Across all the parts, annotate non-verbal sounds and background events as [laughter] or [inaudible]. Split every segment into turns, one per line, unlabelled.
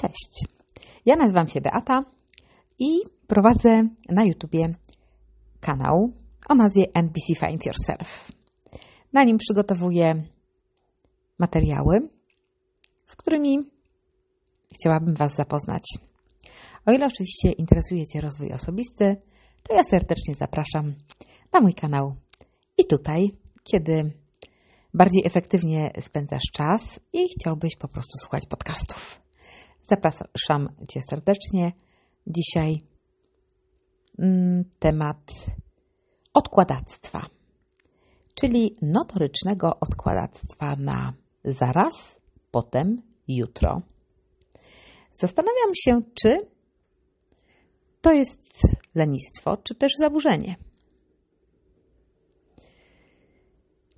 Cześć. Ja nazywam się Beata i prowadzę na YouTubie kanał o nazwie NBC Find Yourself. Na nim przygotowuję materiały, z którymi chciałabym Was zapoznać. O ile oczywiście interesuje Cię rozwój osobisty, to ja serdecznie zapraszam na mój kanał i tutaj, kiedy bardziej efektywnie spędzasz czas i chciałbyś po prostu słuchać podcastów. Zapraszam Cię serdecznie. Dzisiaj mm, temat odkładactwa, czyli notorycznego odkładactwa na zaraz, potem, jutro. Zastanawiam się, czy to jest lenistwo, czy też zaburzenie.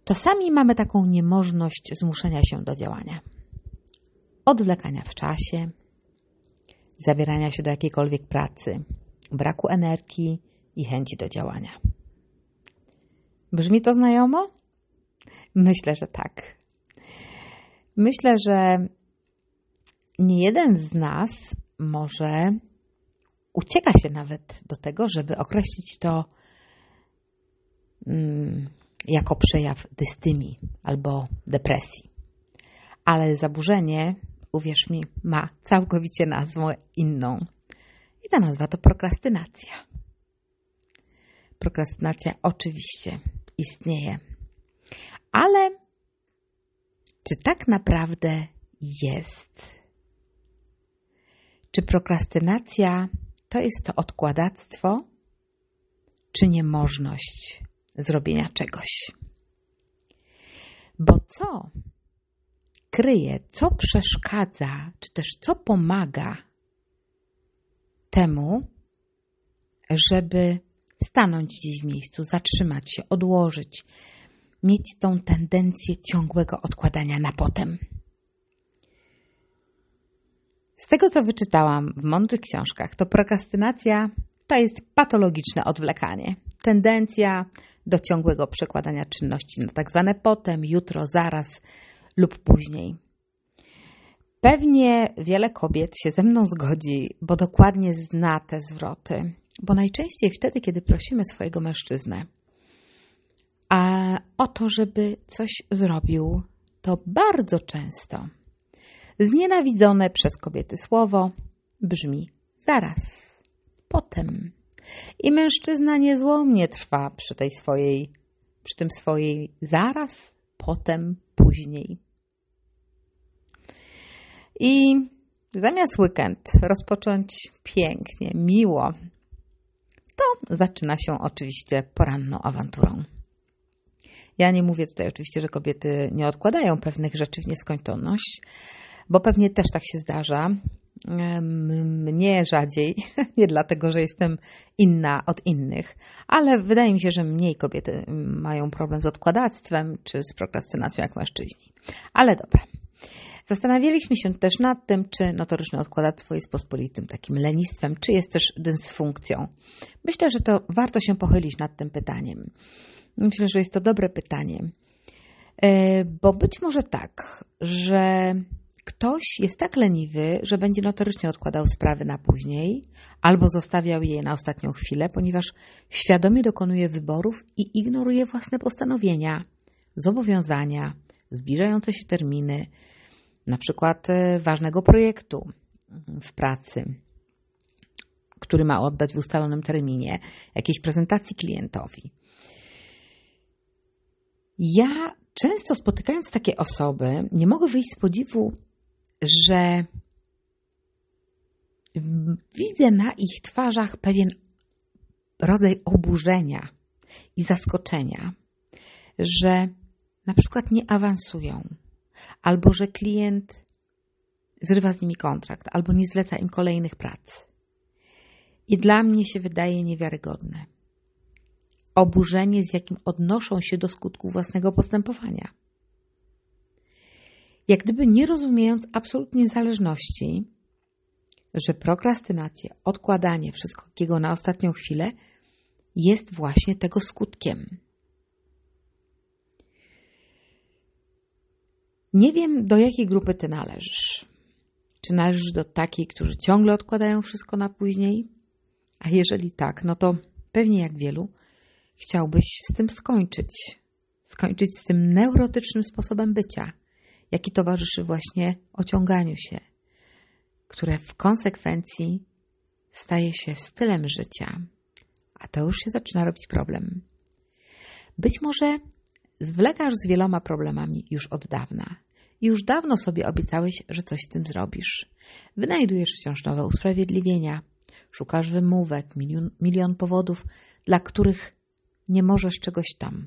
Czasami mamy taką niemożność zmuszenia się do działania, odwlekania w czasie, zabierania się do jakiejkolwiek pracy, braku energii i chęci do działania. Brzmi to znajomo? Myślę, że tak. Myślę, że nie jeden z nas może ucieka się nawet do tego, żeby określić to mm, jako przejaw dystymii albo depresji. Ale zaburzenie uwierz mi, ma całkowicie nazwę inną. I ta nazwa to prokrastynacja. Prokrastynacja oczywiście istnieje. Ale czy tak naprawdę jest? Czy prokrastynacja to jest to odkładactwo, czy niemożność zrobienia czegoś? Bo co kryje, co przeszkadza, czy też co pomaga temu, żeby stanąć gdzieś w miejscu, zatrzymać się, odłożyć, mieć tą tendencję ciągłego odkładania na potem. Z tego, co wyczytałam w mądrych książkach, to prokrastynacja to jest patologiczne odwlekanie. Tendencja do ciągłego przekładania czynności na tak zwane potem, jutro, zaraz, lub później. Pewnie wiele kobiet się ze mną zgodzi, bo dokładnie zna te zwroty, bo najczęściej wtedy, kiedy prosimy swojego mężczyznę a o to, żeby coś zrobił, to bardzo często znienawidzone przez kobiety słowo brzmi zaraz, potem. I mężczyzna niezłomnie trwa przy tej swojej, przy tym swojej zaraz, potem, później. I zamiast weekend rozpocząć pięknie, miło, to zaczyna się oczywiście poranną awanturą. Ja nie mówię tutaj oczywiście, że kobiety nie odkładają pewnych rzeczy w nieskończoność, bo pewnie też tak się zdarza. Mnie rzadziej, [laughs] nie dlatego, że jestem inna od innych, ale wydaje mi się, że mniej kobiety mają problem z odkładactwem czy z prokrastynacją jak mężczyźni. Ale dobra. Zastanawialiśmy się też nad tym, czy notoryczne odkładactwo jest pospolitym takim lenistwem, czy jest też dysfunkcją. Myślę, że to warto się pochylić nad tym pytaniem. Myślę, że jest to dobre pytanie, e, bo być może tak, że ktoś jest tak leniwy, że będzie notorycznie odkładał sprawy na później albo zostawiał je na ostatnią chwilę, ponieważ świadomie dokonuje wyborów i ignoruje własne postanowienia, zobowiązania, zbliżające się terminy, na przykład e, ważnego projektu w pracy, który ma oddać w ustalonym terminie, jakiejś prezentacji klientowi. Ja często spotykając takie osoby, nie mogę wyjść z podziwu, że widzę na ich twarzach pewien rodzaj oburzenia i zaskoczenia, że na przykład nie awansują, albo że klient zrywa z nimi kontrakt, albo nie zleca im kolejnych prac. I dla mnie się wydaje niewiarygodne. Oburzenie, z jakim odnoszą się do skutku własnego postępowania. Jak gdyby nie rozumiejąc absolutnie zależności, że prokrastynacja, odkładanie wszystkiego na ostatnią chwilę jest właśnie tego skutkiem. Nie wiem, do jakiej grupy ty należysz. Czy należysz do takiej, którzy ciągle odkładają wszystko na później? A jeżeli tak, no to pewnie jak wielu, chciałbyś z tym skończyć. Skończyć z tym neurotycznym sposobem bycia, jaki towarzyszy właśnie ociąganiu się, które w konsekwencji staje się stylem życia. A to już się zaczyna robić problem. Być może zwlekasz z wieloma problemami już od dawna. Już dawno sobie obiecałeś, że coś z tym zrobisz. Wynajdujesz wciąż nowe usprawiedliwienia, szukasz wymówek, milion, milion powodów, dla których nie możesz czegoś tam.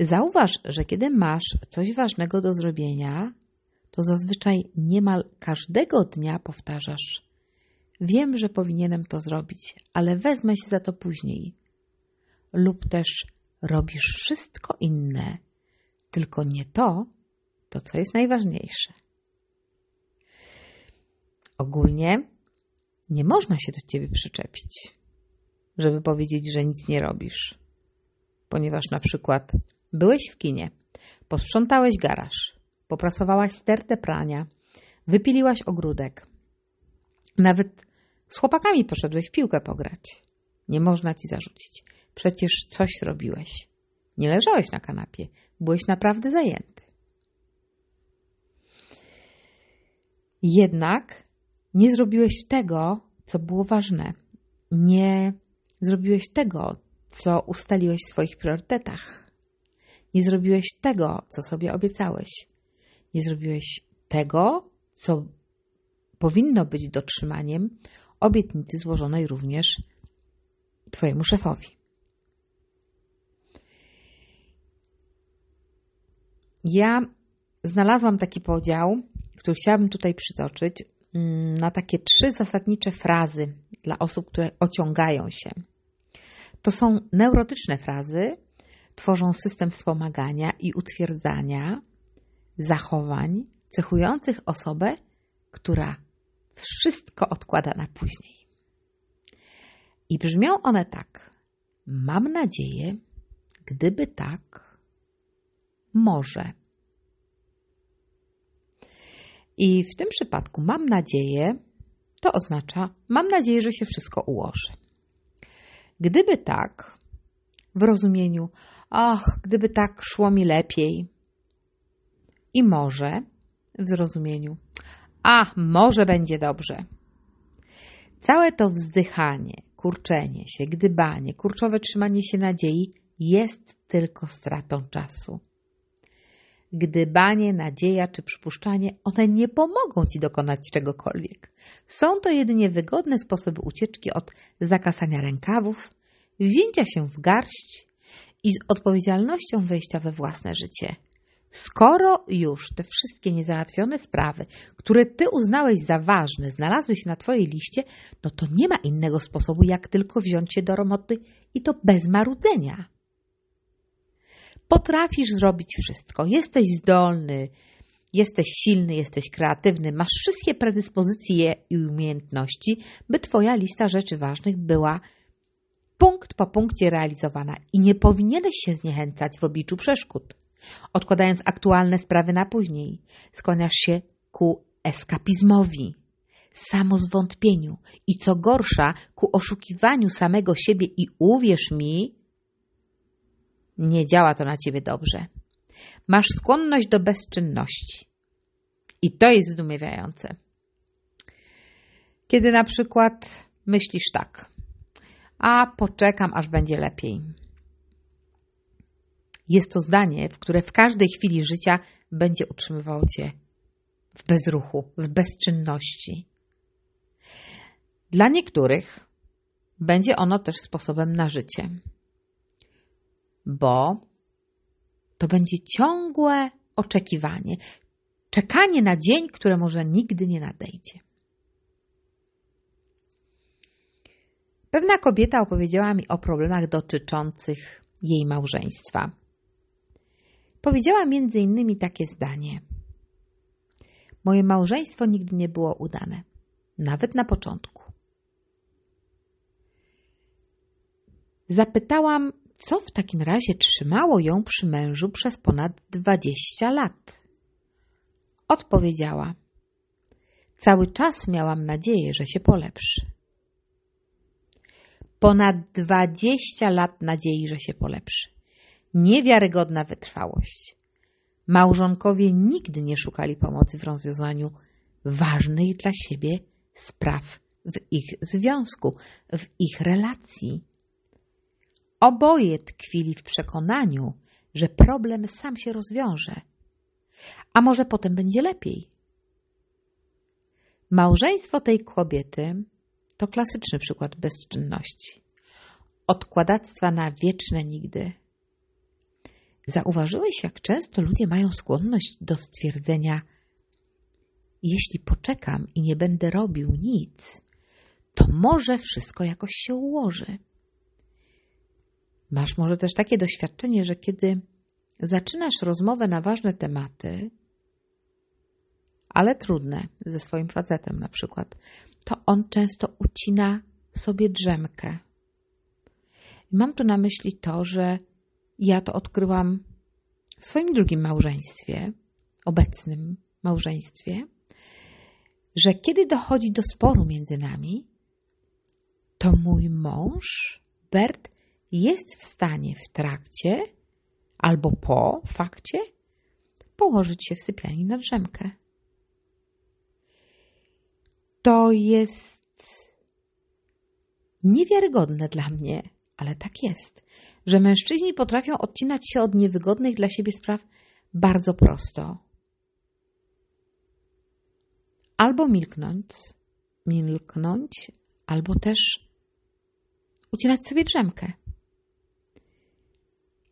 Zauważ, że kiedy masz coś ważnego do zrobienia, to zazwyczaj niemal każdego dnia powtarzasz: Wiem, że powinienem to zrobić, ale wezmę się za to później. Lub też robisz wszystko inne, tylko nie to, to co jest najważniejsze. Ogólnie nie można się do ciebie przyczepić, żeby powiedzieć, że nic nie robisz. Ponieważ na przykład byłeś w kinie, posprzątałeś garaż, poprasowałaś stertę prania, wypiliłaś ogródek, nawet z chłopakami poszedłeś w piłkę pograć. Nie można ci zarzucić. Przecież coś robiłeś. Nie leżałeś na kanapie. Byłeś naprawdę zajęty. Jednak nie zrobiłeś tego, co było ważne. Nie zrobiłeś tego, co ustaliłeś w swoich priorytetach. Nie zrobiłeś tego, co sobie obiecałeś. Nie zrobiłeś tego, co powinno być dotrzymaniem obietnicy złożonej również Twojemu szefowi. Ja znalazłam taki podział, który chciałabym tutaj przytoczyć, mm, na takie trzy zasadnicze frazy dla osób, które ociągają się. To są neurotyczne frazy, tworzą system wspomagania i utwierdzania zachowań cechujących osobę, która wszystko odkłada na później. I brzmią one tak. Mam nadzieję, gdyby tak, może. I w tym przypadku mam nadzieję, to oznacza, mam nadzieję, że się wszystko ułoży. Gdyby tak, w rozumieniu, ach, gdyby tak szło mi lepiej. I może, w zrozumieniu, a może będzie dobrze. Całe to wzdychanie, kurczenie się, gdybanie, kurczowe trzymanie się nadziei jest tylko stratą czasu. Gdybanie, nadzieja czy przypuszczanie, one nie pomogą Ci dokonać czegokolwiek. Są to jedynie wygodne sposoby ucieczki od zakasania rękawów, wzięcia się w garść i z odpowiedzialnością wejścia we własne życie. Skoro już te wszystkie niezałatwione sprawy, które ty uznałeś za ważne, znalazły się na twojej liście, no to nie ma innego sposobu, jak tylko wziąć się do roboty i to bez marudzenia. Potrafisz zrobić wszystko, jesteś zdolny, jesteś silny, jesteś kreatywny, masz wszystkie predyspozycje i umiejętności, by twoja lista rzeczy ważnych była punkt po punkcie realizowana i nie powinieneś się zniechęcać w obliczu przeszkód odkładając aktualne sprawy na później. Skłaniasz się ku eskapizmowi, samozwątpieniu i co gorsza, ku oszukiwaniu samego siebie i uwierz mi, nie działa to na ciebie dobrze. Masz skłonność do bezczynności. I to jest zdumiewające. Kiedy na przykład myślisz tak, a poczekam, aż będzie lepiej. Jest to zdanie, w które w każdej chwili życia będzie utrzymywało cię w bezruchu, w bezczynności. Dla niektórych będzie ono też sposobem na życie, bo to będzie ciągłe oczekiwanie, czekanie na dzień, które może nigdy nie nadejdzie. Pewna kobieta opowiedziała mi o problemach dotyczących jej małżeństwa powiedziała między innymi takie zdanie. Moje małżeństwo nigdy nie było udane, nawet na początku. Zapytałam, co w takim razie trzymało ją przy mężu przez ponad dwadzieścia lat. Odpowiedziała: Cały czas miałam nadzieję, że się polepszy. Ponad 20 lat nadziei, że się polepszy. Niewiarygodna wytrwałość. Małżonkowie nigdy nie szukali pomocy w rozwiązaniu ważnych dla siebie spraw w ich związku, w ich relacji. Oboje tkwili w przekonaniu, że problem sam się rozwiąże, a może potem będzie lepiej. Małżeństwo tej kobiety to klasyczny przykład bezczynności, odkładactwa na wieczne nigdy. Zauważyłeś, jak często ludzie mają skłonność do stwierdzenia: Jeśli poczekam i nie będę robił nic, to może wszystko jakoś się ułoży. Masz może też takie doświadczenie, że kiedy zaczynasz rozmowę na ważne tematy, ale trudne, ze swoim facetem na przykład, to on często ucina sobie drzemkę. mam tu na myśli to, że ja to odkryłam w swoim drugim małżeństwie, obecnym małżeństwie, że kiedy dochodzi do sporu między nami, to mój mąż, Bert, jest w stanie w trakcie albo po fakcie położyć się w sypialni na drzemkę. To jest niewiarygodne dla mnie, ale tak jest, że mężczyźni potrafią odcinać się od niewygodnych dla siebie spraw bardzo prosto. Albo milknąć, milknąć, albo też ucinać sobie drzemkę.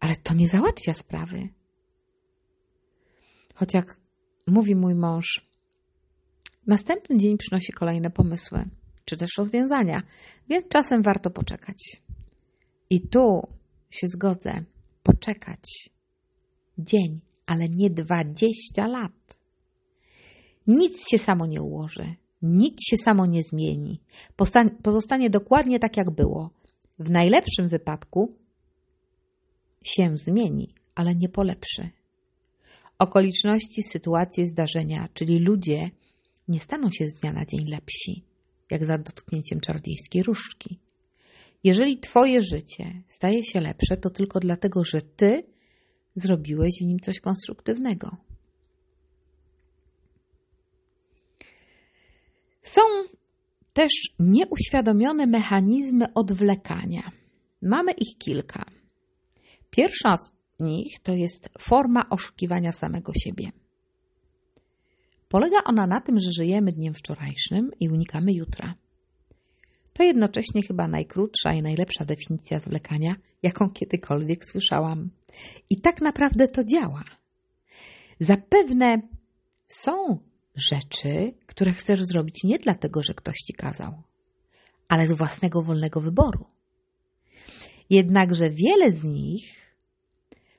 Ale to nie załatwia sprawy. Choć jak mówi mój mąż, następny dzień przynosi kolejne pomysły, czy też rozwiązania, więc czasem warto poczekać. I tu się zgodzę, poczekać. Dzień, ale nie dwadzieścia lat. Nic się samo nie ułoży, nic się samo nie zmieni. Pozostanie dokładnie tak, jak było. W najlepszym wypadku się zmieni, ale nie polepszy. Okoliczności, sytuacje, zdarzenia, czyli ludzie, nie staną się z dnia na dzień lepsi, jak za dotknięciem czarodziejskiej różdżki. Jeżeli Twoje życie staje się lepsze, to tylko dlatego, że Ty zrobiłeś w nim coś konstruktywnego. Są też nieuświadomione mechanizmy odwlekania. Mamy ich kilka. Pierwsza z nich to jest forma oszukiwania samego siebie. Polega ona na tym, że żyjemy dniem wczorajszym i unikamy jutra. To jednocześnie chyba najkrótsza i najlepsza definicja zwlekania, jaką kiedykolwiek słyszałam. I tak naprawdę to działa. Zapewne są rzeczy, które chcesz zrobić nie dlatego, że ktoś ci kazał, ale z własnego wolnego wyboru. Jednakże wiele z nich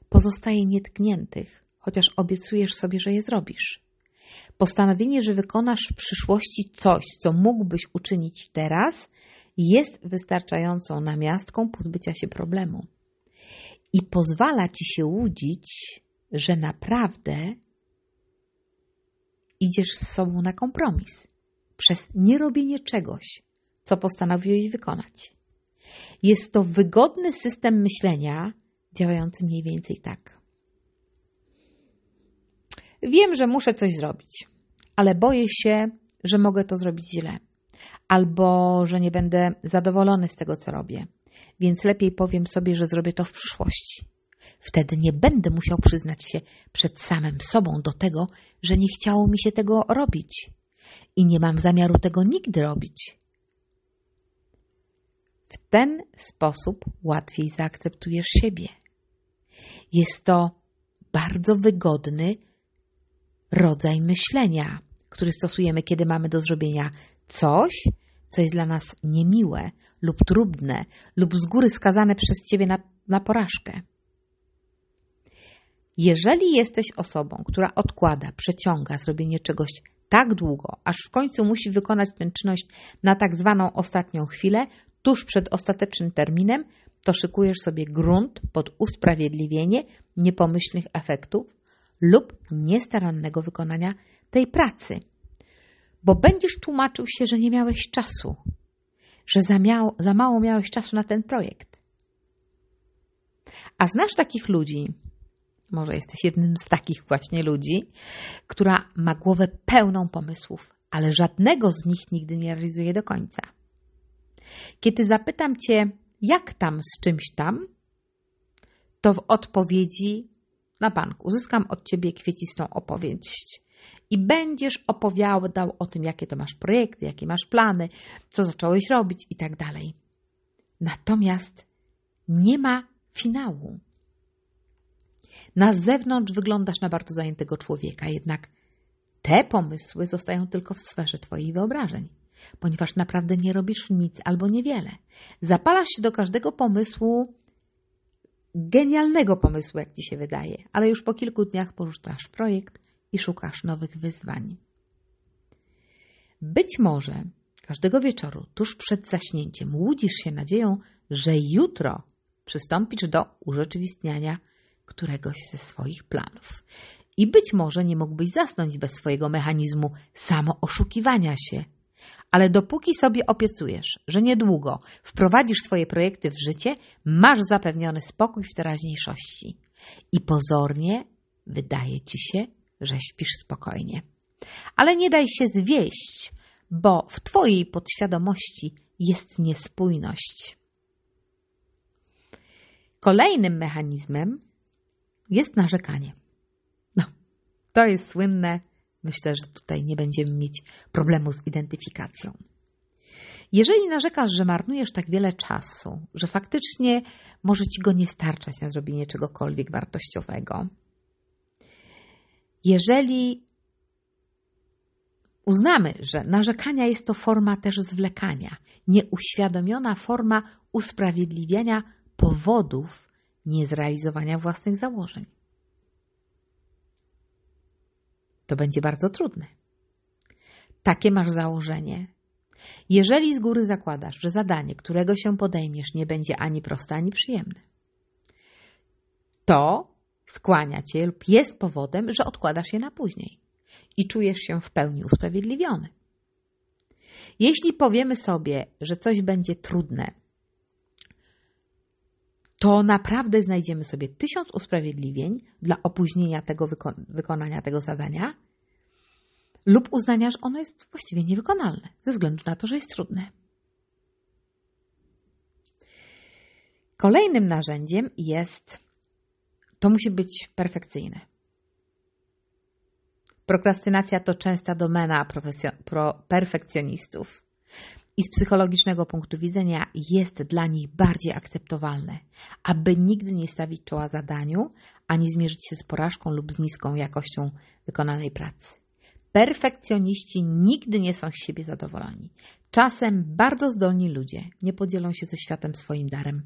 pozostaje nietkniętych, chociaż obiecujesz sobie, że je zrobisz. Postanowienie, że wykonasz w przyszłości coś, co mógłbyś uczynić teraz, jest wystarczającą namiastką pozbycia się problemu i pozwala ci się łudzić, że naprawdę idziesz z sobą na kompromis przez nierobienie czegoś, co postanowiłeś wykonać. Jest to wygodny system myślenia, działający mniej więcej tak. Wiem, że muszę coś zrobić, ale boję się, że mogę to zrobić źle, albo że nie będę zadowolony z tego, co robię, więc lepiej powiem sobie, że zrobię to w przyszłości. Wtedy nie będę musiał przyznać się przed samym sobą do tego, że nie chciało mi się tego robić i nie mam zamiaru tego nigdy robić. W ten sposób łatwiej zaakceptujesz siebie. Jest to bardzo wygodny rodzaj myślenia, który stosujemy, kiedy mamy do zrobienia coś, co jest dla nas niemiłe lub trudne, lub z góry skazane przez ciebie na, na porażkę. Jeżeli jesteś osobą, która odkłada, przeciąga zrobienie czegoś tak długo, aż w końcu musi wykonać tę czynność na tak zwaną ostatnią chwilę, tuż przed ostatecznym terminem, to szykujesz sobie grunt pod usprawiedliwienie niepomyślnych efektów lub niestarannego wykonania tej pracy. bo będziesz tłumaczył się, że nie miałeś czasu, że za, miało, za mało miałeś czasu na ten projekt. A znasz takich ludzi, może jesteś jednym z takich właśnie ludzi, która ma głowę pełną pomysłów, ale żadnego z nich nigdy nie realizuje do końca. Kiedy zapytam Cię, jak tam z czymś tam, to w odpowiedzi na bank uzyskam od Ciebie kwiecistą opowieść i będziesz opowiadał o tym, jakie to masz projekty, jakie masz plany, co zacząłeś robić i tak dalej. Natomiast nie ma finału. Na zewnątrz wyglądasz na bardzo zajętego człowieka, jednak te pomysły zostają tylko w sferze Twojej wyobrażeń, ponieważ naprawdę nie robisz nic albo niewiele. Zapalasz się do każdego pomysłu, genialnego pomysłu, jak Ci się wydaje, ale już po kilku dniach porzucasz projekt i szukasz nowych wyzwań. Być może każdego wieczoru, tuż przed zaśnięciem, łudzisz się nadzieją, że jutro przystąpisz do urzeczywistniania któregoś ze swoich planów. I być może nie mógłbyś zasnąć bez swojego mechanizmu samooszukiwania się. Ale dopóki sobie obiecujesz, że niedługo wprowadzisz swoje projekty w życie, masz zapewniony spokój w teraźniejszości. I pozornie wydaje ci się, że śpisz spokojnie. Ale nie daj się zwieść, bo w Twojej podświadomości jest niespójność. Kolejnym mechanizmem jest narzekanie. No, to jest słynne. Myślę, że tutaj nie będziemy mieć problemu z identyfikacją. Jeżeli narzekasz, że marnujesz tak wiele czasu, że faktycznie może ci go nie starczać na zrobienie czegokolwiek wartościowego, jeżeli uznamy, że narzekania jest to forma też zwlekania, nieuświadomiona forma usprawiedliwiania powodów niezrealizowania własnych założeń, to będzie bardzo trudne. Takie masz założenie. Jeżeli z góry zakładasz, że zadanie, którego się podejmiesz, nie będzie ani proste, ani przyjemne, to skłania cię lub jest powodem, że odkładasz je na później i czujesz się w pełni usprawiedliwiony. Jeśli powiemy sobie, że coś będzie trudne, to naprawdę znajdziemy sobie tysiąc usprawiedliwień dla opóźnienia tego wyko wykonania tego zadania lub uznania, że ono jest właściwie niewykonalne ze względu na to, że jest trudne. Kolejnym narzędziem jest to musi być perfekcyjne. Prokrastynacja to częsta domena perfekcjonistów i z psychologicznego punktu widzenia jest dla nich bardziej akceptowalne, aby nigdy nie stawić czoła zadaniu, ani zmierzyć się z porażką lub z niską jakością wykonanej pracy. Perfekcjoniści nigdy nie są z siebie zadowoleni. Czasem bardzo zdolni ludzie nie podzielą się ze światem swoim darem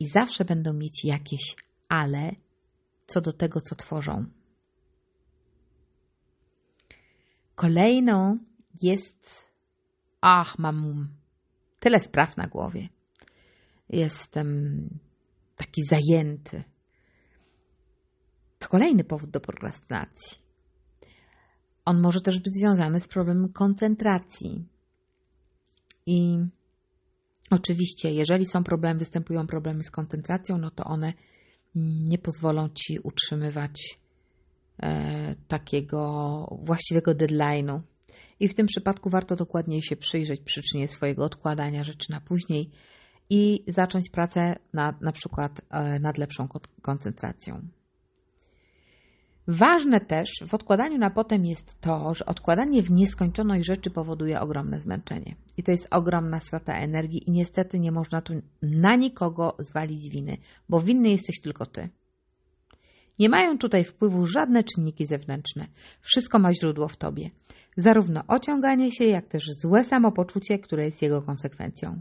i zawsze będą mieć jakieś ale co do tego, co tworzą. Kolejną jest, ach, mam tyle spraw na głowie. Jestem taki zajęty. To kolejny powód do prokrastynacji. On może też być związany z problemem koncentracji. I oczywiście, jeżeli są problemy, występują problemy z koncentracją, no to one nie pozwolą ci utrzymywać e, takiego właściwego deadline'u. I w tym przypadku warto dokładniej się przyjrzeć przyczynie swojego odkładania rzeczy na później i zacząć pracę nad, na przykład e, nad lepszą koncentracją. Ważne też w odkładaniu na potem jest to, że odkładanie w nieskończoność rzeczy powoduje ogromne zmęczenie. I to jest ogromna strata energii i niestety nie można tu na nikogo zwalić winy, bo winny jesteś tylko ty. Nie mają tutaj wpływu żadne czynniki zewnętrzne. Wszystko ma źródło w tobie. Zarówno ociąganie się, jak też złe samopoczucie, które jest jego konsekwencją.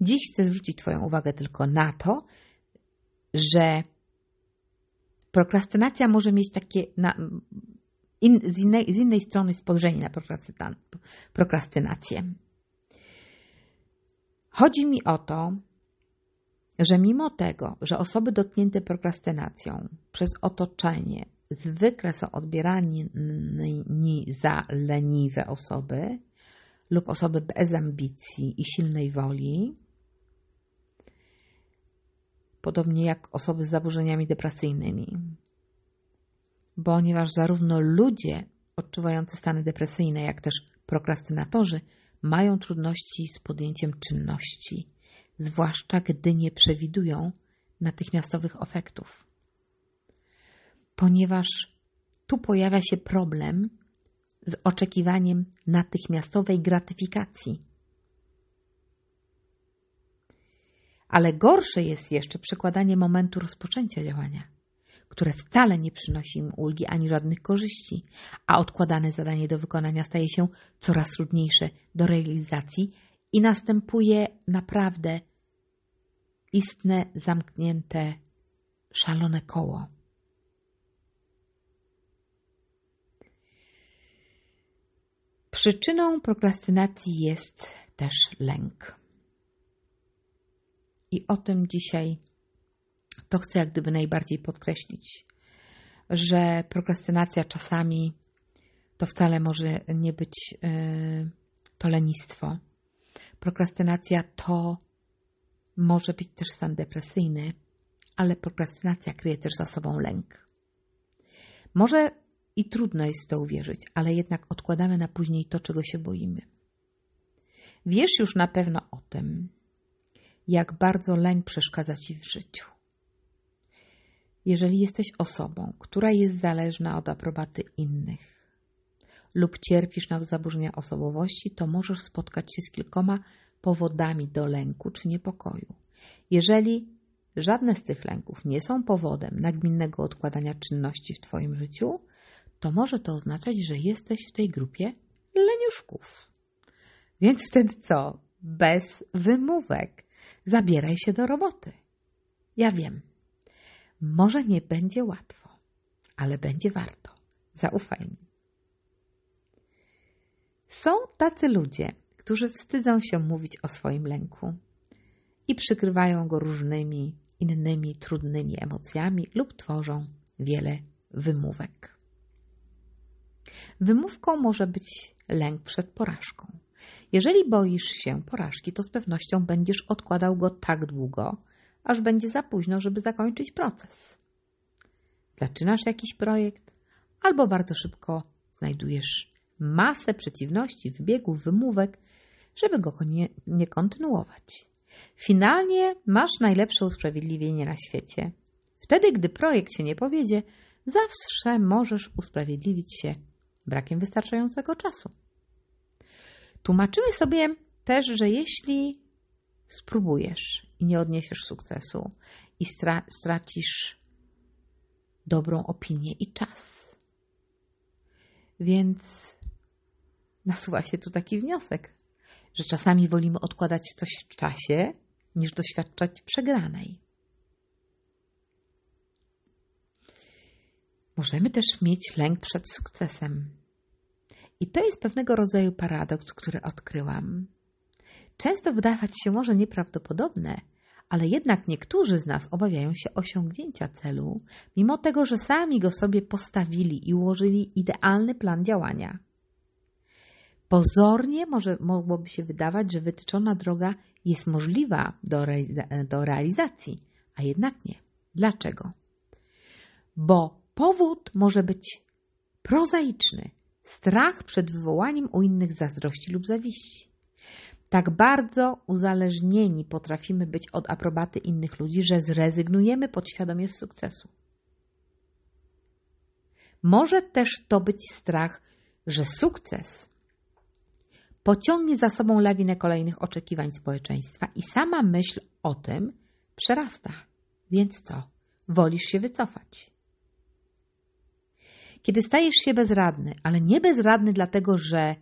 Dziś chcę zwrócić Twoją uwagę tylko na to, że prokrastynacja może mieć takie na, in, z, innej, z innej strony spojrzenie na prokrastynację. Chodzi mi o to, że mimo tego, że osoby dotknięte prokrastynacją przez otoczenie zwykle są odbierani za leniwe osoby lub osoby bez ambicji i silnej woli, podobnie jak osoby z zaburzeniami depresyjnymi. Ponieważ zarówno ludzie odczuwający stany depresyjne, jak też prokrastynatorzy mają trudności z podjęciem czynności, zwłaszcza gdy nie przewidują natychmiastowych efektów. Ponieważ tu pojawia się problem z oczekiwaniem natychmiastowej gratyfikacji. Ale gorsze jest jeszcze przekładanie momentu rozpoczęcia działania, które wcale nie przynosi im ulgi ani żadnych korzyści, a odkładane zadanie do wykonania staje się coraz trudniejsze do realizacji i następuje naprawdę istne, zamknięte, szalone koło. Przyczyną prokrastynacji jest też lęk. I o tym dzisiaj to chcę jak gdyby najbardziej podkreślić, że prokrastynacja czasami to wcale może nie być yy, to lenistwo. Prokrastynacja to może być też stan depresyjny, ale prokrastynacja kryje też za sobą lęk. Może i trudno jest to uwierzyć, ale jednak odkładamy na później to, czego się boimy. Wiesz już na pewno o tym, jak bardzo lęk przeszkadza ci w życiu. Jeżeli jesteś osobą, która jest zależna od aprobaty innych lub cierpisz na zaburzenia osobowości, to możesz spotkać się z kilkoma powodami do lęku czy niepokoju. Jeżeli żadne z tych lęków nie są powodem nagminnego odkładania czynności w Twoim życiu, to może to oznaczać, że jesteś w tej grupie leniuszków. Więc wtedy co? Bez wymówek. Zabieraj się do roboty. Ja wiem, może nie będzie łatwo, ale będzie warto. Zaufaj mi. Są tacy ludzie, którzy wstydzą się mówić o swoim lęku i przykrywają go różnymi innymi trudnymi emocjami lub tworzą wiele wymówek. Wymówką może być lęk przed porażką. Jeżeli boisz się porażki, to z pewnością będziesz odkładał go tak długo, aż będzie za późno, żeby zakończyć proces. Zaczynasz jakiś projekt, albo bardzo szybko znajdujesz masę przeciwności, wybiegów, wymówek, żeby go nie, nie kontynuować. Finalnie masz najlepsze usprawiedliwienie na świecie. Wtedy, gdy projekt się nie powiedzie, zawsze możesz usprawiedliwić się brakiem wystarczającego czasu. Tłumaczymy sobie też, że jeśli spróbujesz i nie odniesiesz sukcesu i stra stracisz dobrą opinię i czas. Więc nasuwa się tu taki wniosek, że czasami wolimy odkładać coś w czasie, niż doświadczać przegranej. Możemy też mieć lęk przed sukcesem. I to jest pewnego rodzaju paradoks, który odkryłam. Często wydawać się może nieprawdopodobne, ale jednak niektórzy z nas obawiają się osiągnięcia celu, mimo tego, że sami go sobie postawili i ułożyli idealny plan działania. Pozornie może, mogłoby się wydawać, że wytyczona droga jest możliwa do, do realizacji, a jednak nie. Dlaczego? Bo powód może być prozaiczny strach przed wywołaniem u innych zazdrości lub zawiści. Tak bardzo uzależnieni potrafimy być od aprobaty innych ludzi, że zrezygnujemy podświadomie z sukcesu. Może też to być strach, że sukces pociągnie za sobą lawinę kolejnych oczekiwań społeczeństwa i sama myśl o tym przerasta. Więc co? Wolisz się wycofać. Kiedy stajesz się bezradny, ale nie bezradny dlatego, że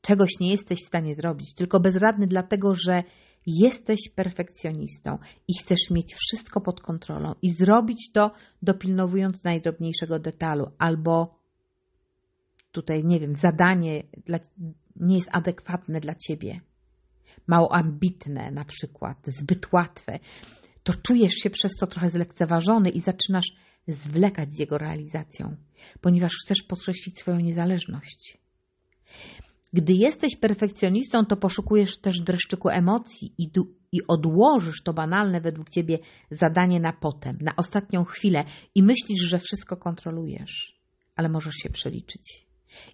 czegoś nie jesteś w stanie zrobić, tylko bezradny dlatego, że jesteś perfekcjonistą i chcesz mieć wszystko pod kontrolą i zrobić to dopilnowując najdrobniejszego detalu, albo tutaj, nie wiem, zadanie dla, nie jest adekwatne dla ciebie, mało ambitne na przykład, zbyt łatwe, to czujesz się przez to trochę zlekceważony i zaczynasz zwlekać z jego realizacją, ponieważ chcesz podkreślić swoją niezależność. Gdy jesteś perfekcjonistą, to poszukujesz też dreszczyku emocji i, i odłożysz to banalne według ciebie zadanie na potem, na ostatnią chwilę i myślisz, że wszystko kontrolujesz, ale możesz się przeliczyć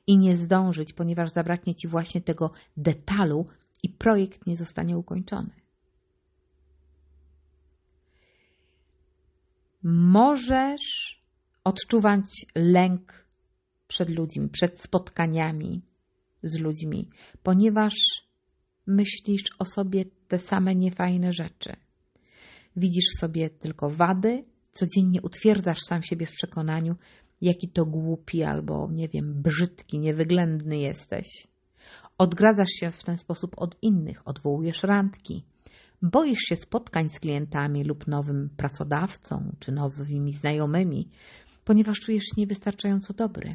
i nie zdążyć, ponieważ zabraknie ci właśnie tego detalu i projekt nie zostanie ukończony. Możesz odczuwać lęk przed ludźmi, przed spotkaniami z ludźmi, ponieważ myślisz o sobie te same niefajne rzeczy. Widzisz sobie tylko wady, codziennie utwierdzasz sam siebie w przekonaniu, jaki to głupi albo, nie wiem, brzydki, niewyględny jesteś. Odgradzasz się w ten sposób od innych, odwołujesz randki. Boisz się spotkań z klientami lub nowym pracodawcą czy nowymi znajomymi, ponieważ czujesz się niewystarczająco dobry.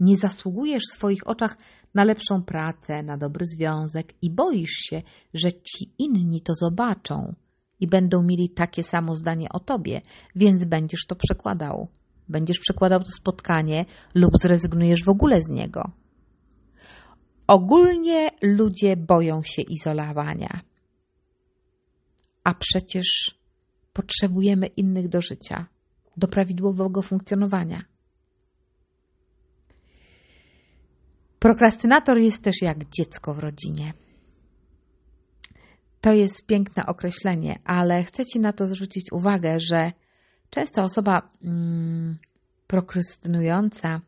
Nie zasługujesz w swoich oczach na lepszą pracę, na dobry związek i boisz się, że ci inni to zobaczą i będą mieli takie samo zdanie o tobie, więc będziesz to przekładał. Będziesz przekładał to spotkanie lub zrezygnujesz w ogóle z niego. Ogólnie ludzie boją się izolowania. A przecież potrzebujemy innych do życia, do prawidłowego funkcjonowania. Prokrastynator jest też jak dziecko w rodzinie. To jest piękne określenie, ale chcę Ci na to zwrócić uwagę, że często osoba mm, prokrastynująca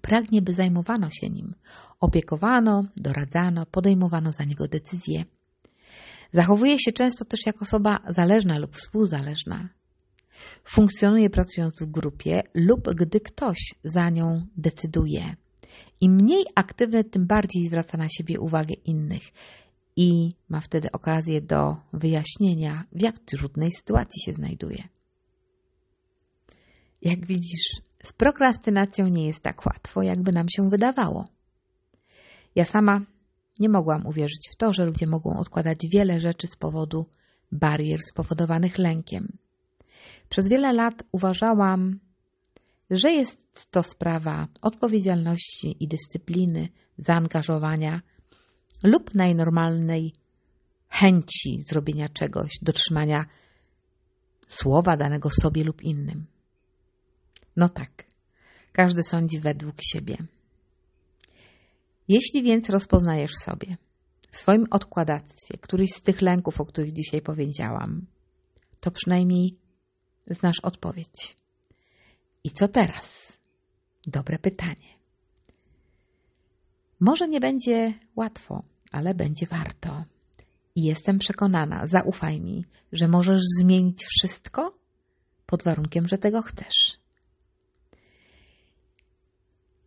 pragnie, by zajmowano się nim, opiekowano, doradzano, podejmowano za niego decyzje. Zachowuje się często też jak osoba zależna lub współzależna. Funkcjonuje pracując w grupie lub gdy ktoś za nią decyduje. Im mniej aktywny, tym bardziej zwraca na siebie uwagę innych i ma wtedy okazję do wyjaśnienia, w jak trudnej sytuacji się znajduje. Jak widzisz, z prokrastynacją nie jest tak łatwo, jakby nam się wydawało. Ja sama nie mogłam uwierzyć w to, że ludzie mogą odkładać wiele rzeczy z powodu barier spowodowanych lękiem. Przez wiele lat uważałam, że jest to sprawa odpowiedzialności i dyscypliny, zaangażowania lub najnormalnej chęci zrobienia czegoś, dotrzymania słowa danego sobie lub innym. No tak, każdy sądzi według siebie. Jeśli więc rozpoznajesz sobie w swoim odkładactwie któryś z tych lęków, o których dzisiaj powiedziałam, to przynajmniej znasz odpowiedź. I co teraz? Dobre pytanie. Może nie będzie łatwo, ale będzie warto. I jestem przekonana, zaufaj mi, że możesz zmienić wszystko pod warunkiem, że tego chcesz.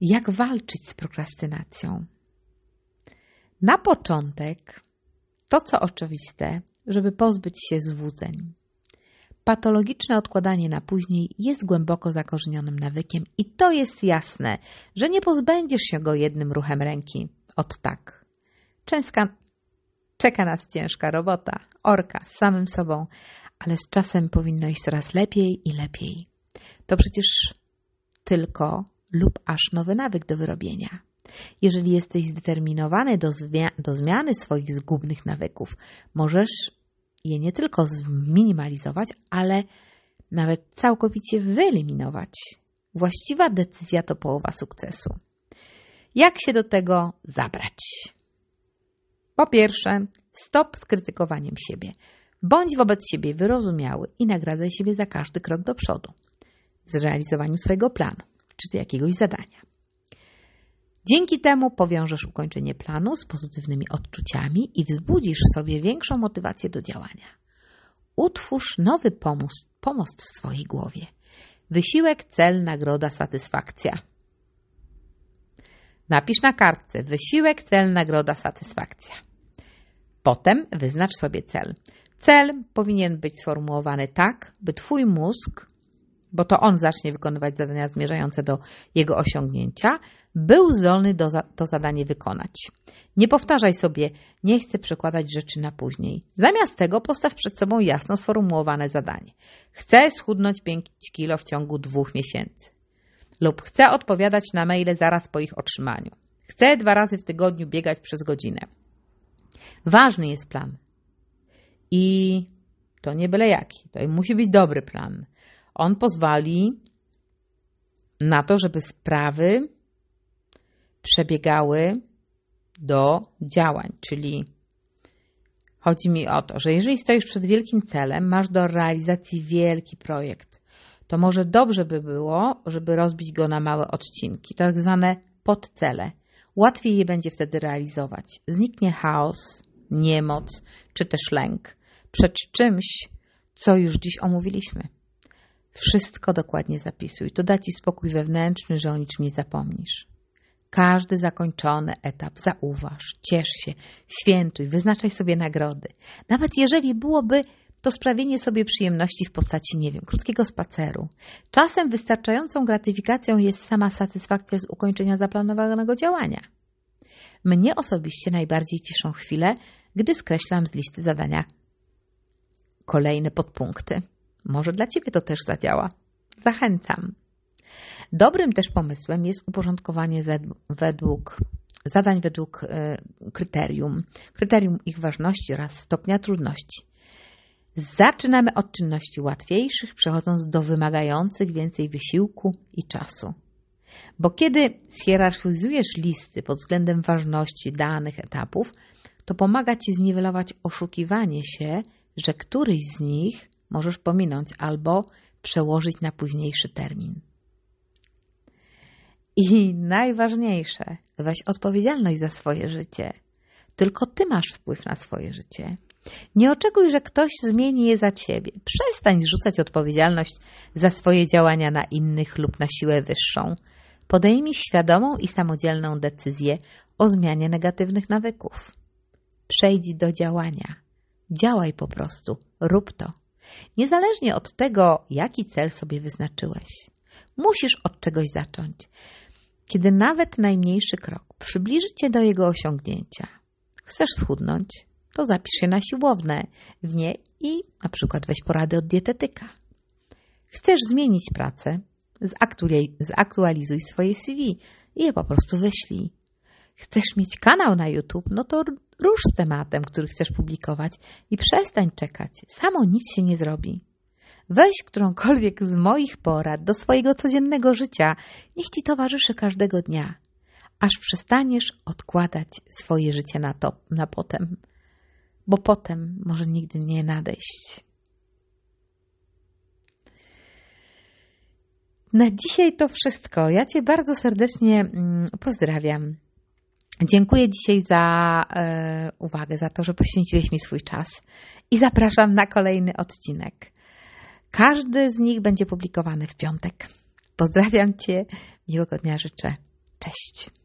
Jak walczyć z prokrastynacją? Na początek, to co oczywiste, żeby pozbyć się złudzeń. Patologiczne odkładanie na później jest głęboko zakorzenionym nawykiem i to jest jasne, że nie pozbędziesz się go jednym ruchem ręki. Od tak. Częska, czeka nas ciężka robota, orka samym sobą, ale z czasem powinno iść coraz lepiej i lepiej. To przecież tylko lub aż nowy nawyk do wyrobienia. Jeżeli jesteś zdeterminowany do, do zmiany swoich zgubnych nawyków, możesz je nie tylko zminimalizować, ale nawet całkowicie wyeliminować. Właściwa decyzja to połowa sukcesu. Jak się do tego zabrać? Po pierwsze, stop z krytykowaniem siebie. Bądź wobec siebie wyrozumiały i nagradzaj siebie za każdy krok do przodu w zrealizowaniu swojego planu czy jakiegoś zadania. Dzięki temu powiążesz ukończenie planu z pozytywnymi odczuciami i wzbudzisz sobie większą motywację do działania. Utwórz nowy pomost, pomost w swojej głowie. Wysiłek, cel, nagroda, satysfakcja. Napisz na kartce wysiłek, cel, nagroda, satysfakcja. Potem wyznacz sobie cel. Cel powinien być sformułowany tak, by Twój mózg bo to on zacznie wykonywać zadania zmierzające do jego osiągnięcia, był zdolny do za, to zadanie wykonać. Nie powtarzaj sobie, nie chcę przekładać rzeczy na później. Zamiast tego postaw przed sobą jasno sformułowane zadanie. Chcę schudnąć 5 kilo w ciągu dwóch miesięcy. Lub chcę odpowiadać na maile zaraz po ich otrzymaniu. Chcę dwa razy w tygodniu biegać przez godzinę. Ważny jest plan. I to nie byle jaki. To musi być dobry plan. On pozwoli na to, żeby sprawy przebiegały do działań, czyli chodzi mi o to, że jeżeli stoisz przed wielkim celem, masz do realizacji wielki projekt, to może dobrze by było, żeby rozbić go na małe odcinki, tak zwane podcele. Łatwiej je będzie wtedy realizować. Zniknie chaos, niemoc czy też lęk przed czymś, co już dziś omówiliśmy. Wszystko dokładnie zapisuj. To da ci spokój wewnętrzny, że o niczym nie zapomnisz. Każdy zakończony etap zauważ, ciesz się, świętuj, wyznaczaj sobie nagrody. Nawet jeżeli byłoby to sprawienie sobie przyjemności w postaci, nie wiem, krótkiego spaceru. Czasem wystarczającą gratyfikacją jest sama satysfakcja z ukończenia zaplanowanego działania. Mnie osobiście najbardziej ciszą chwile, gdy skreślam z listy zadania kolejne podpunkty. Może dla Ciebie to też zadziała. Zachęcam. Dobrym też pomysłem jest uporządkowanie według zadań według e, kryterium, kryterium ich ważności oraz stopnia trudności. Zaczynamy od czynności łatwiejszych, przechodząc do wymagających więcej wysiłku i czasu. Bo kiedy zhierarchizujesz listy pod względem ważności danych etapów, to pomaga Ci zniwelować oszukiwanie się, że któryś z nich możesz pominąć albo przełożyć na późniejszy termin. I najważniejsze, weź odpowiedzialność za swoje życie. Tylko ty masz wpływ na swoje życie. Nie oczekuj, że ktoś zmieni je za ciebie. Przestań zrzucać odpowiedzialność za swoje działania na innych lub na siłę wyższą. Podejmij świadomą i samodzielną decyzję o zmianie negatywnych nawyków. Przejdź do działania. Działaj po prostu, rób to. Niezależnie od tego, jaki cel sobie wyznaczyłeś. Musisz od czegoś zacząć. Kiedy nawet najmniejszy krok przybliży cię do jego osiągnięcia. Chcesz schudnąć, to zapisz się na siłowne w nie i na przykład weź porady od dietetyka. Chcesz zmienić pracę, zaktualizuj swoje CV i je po prostu wyślij. Chcesz mieć kanał na YouTube, no to rusz z tematem, który chcesz publikować i przestań czekać. Samo nic się nie zrobi. Weź którąkolwiek z moich porad do swojego codziennego życia. Niech ci towarzyszy każdego dnia, aż przestaniesz odkładać swoje życie na, to, na potem, bo potem może nigdy nie nadejść. Na dzisiaj to wszystko. Ja Cię bardzo serdecznie mm, pozdrawiam. Dziękuję dzisiaj za e, uwagę, za to, że poświęciłeś mi swój czas i zapraszam na kolejny odcinek. Każdy z nich będzie publikowany w piątek. Pozdrawiam Cię, miłego dnia życzę. Cześć.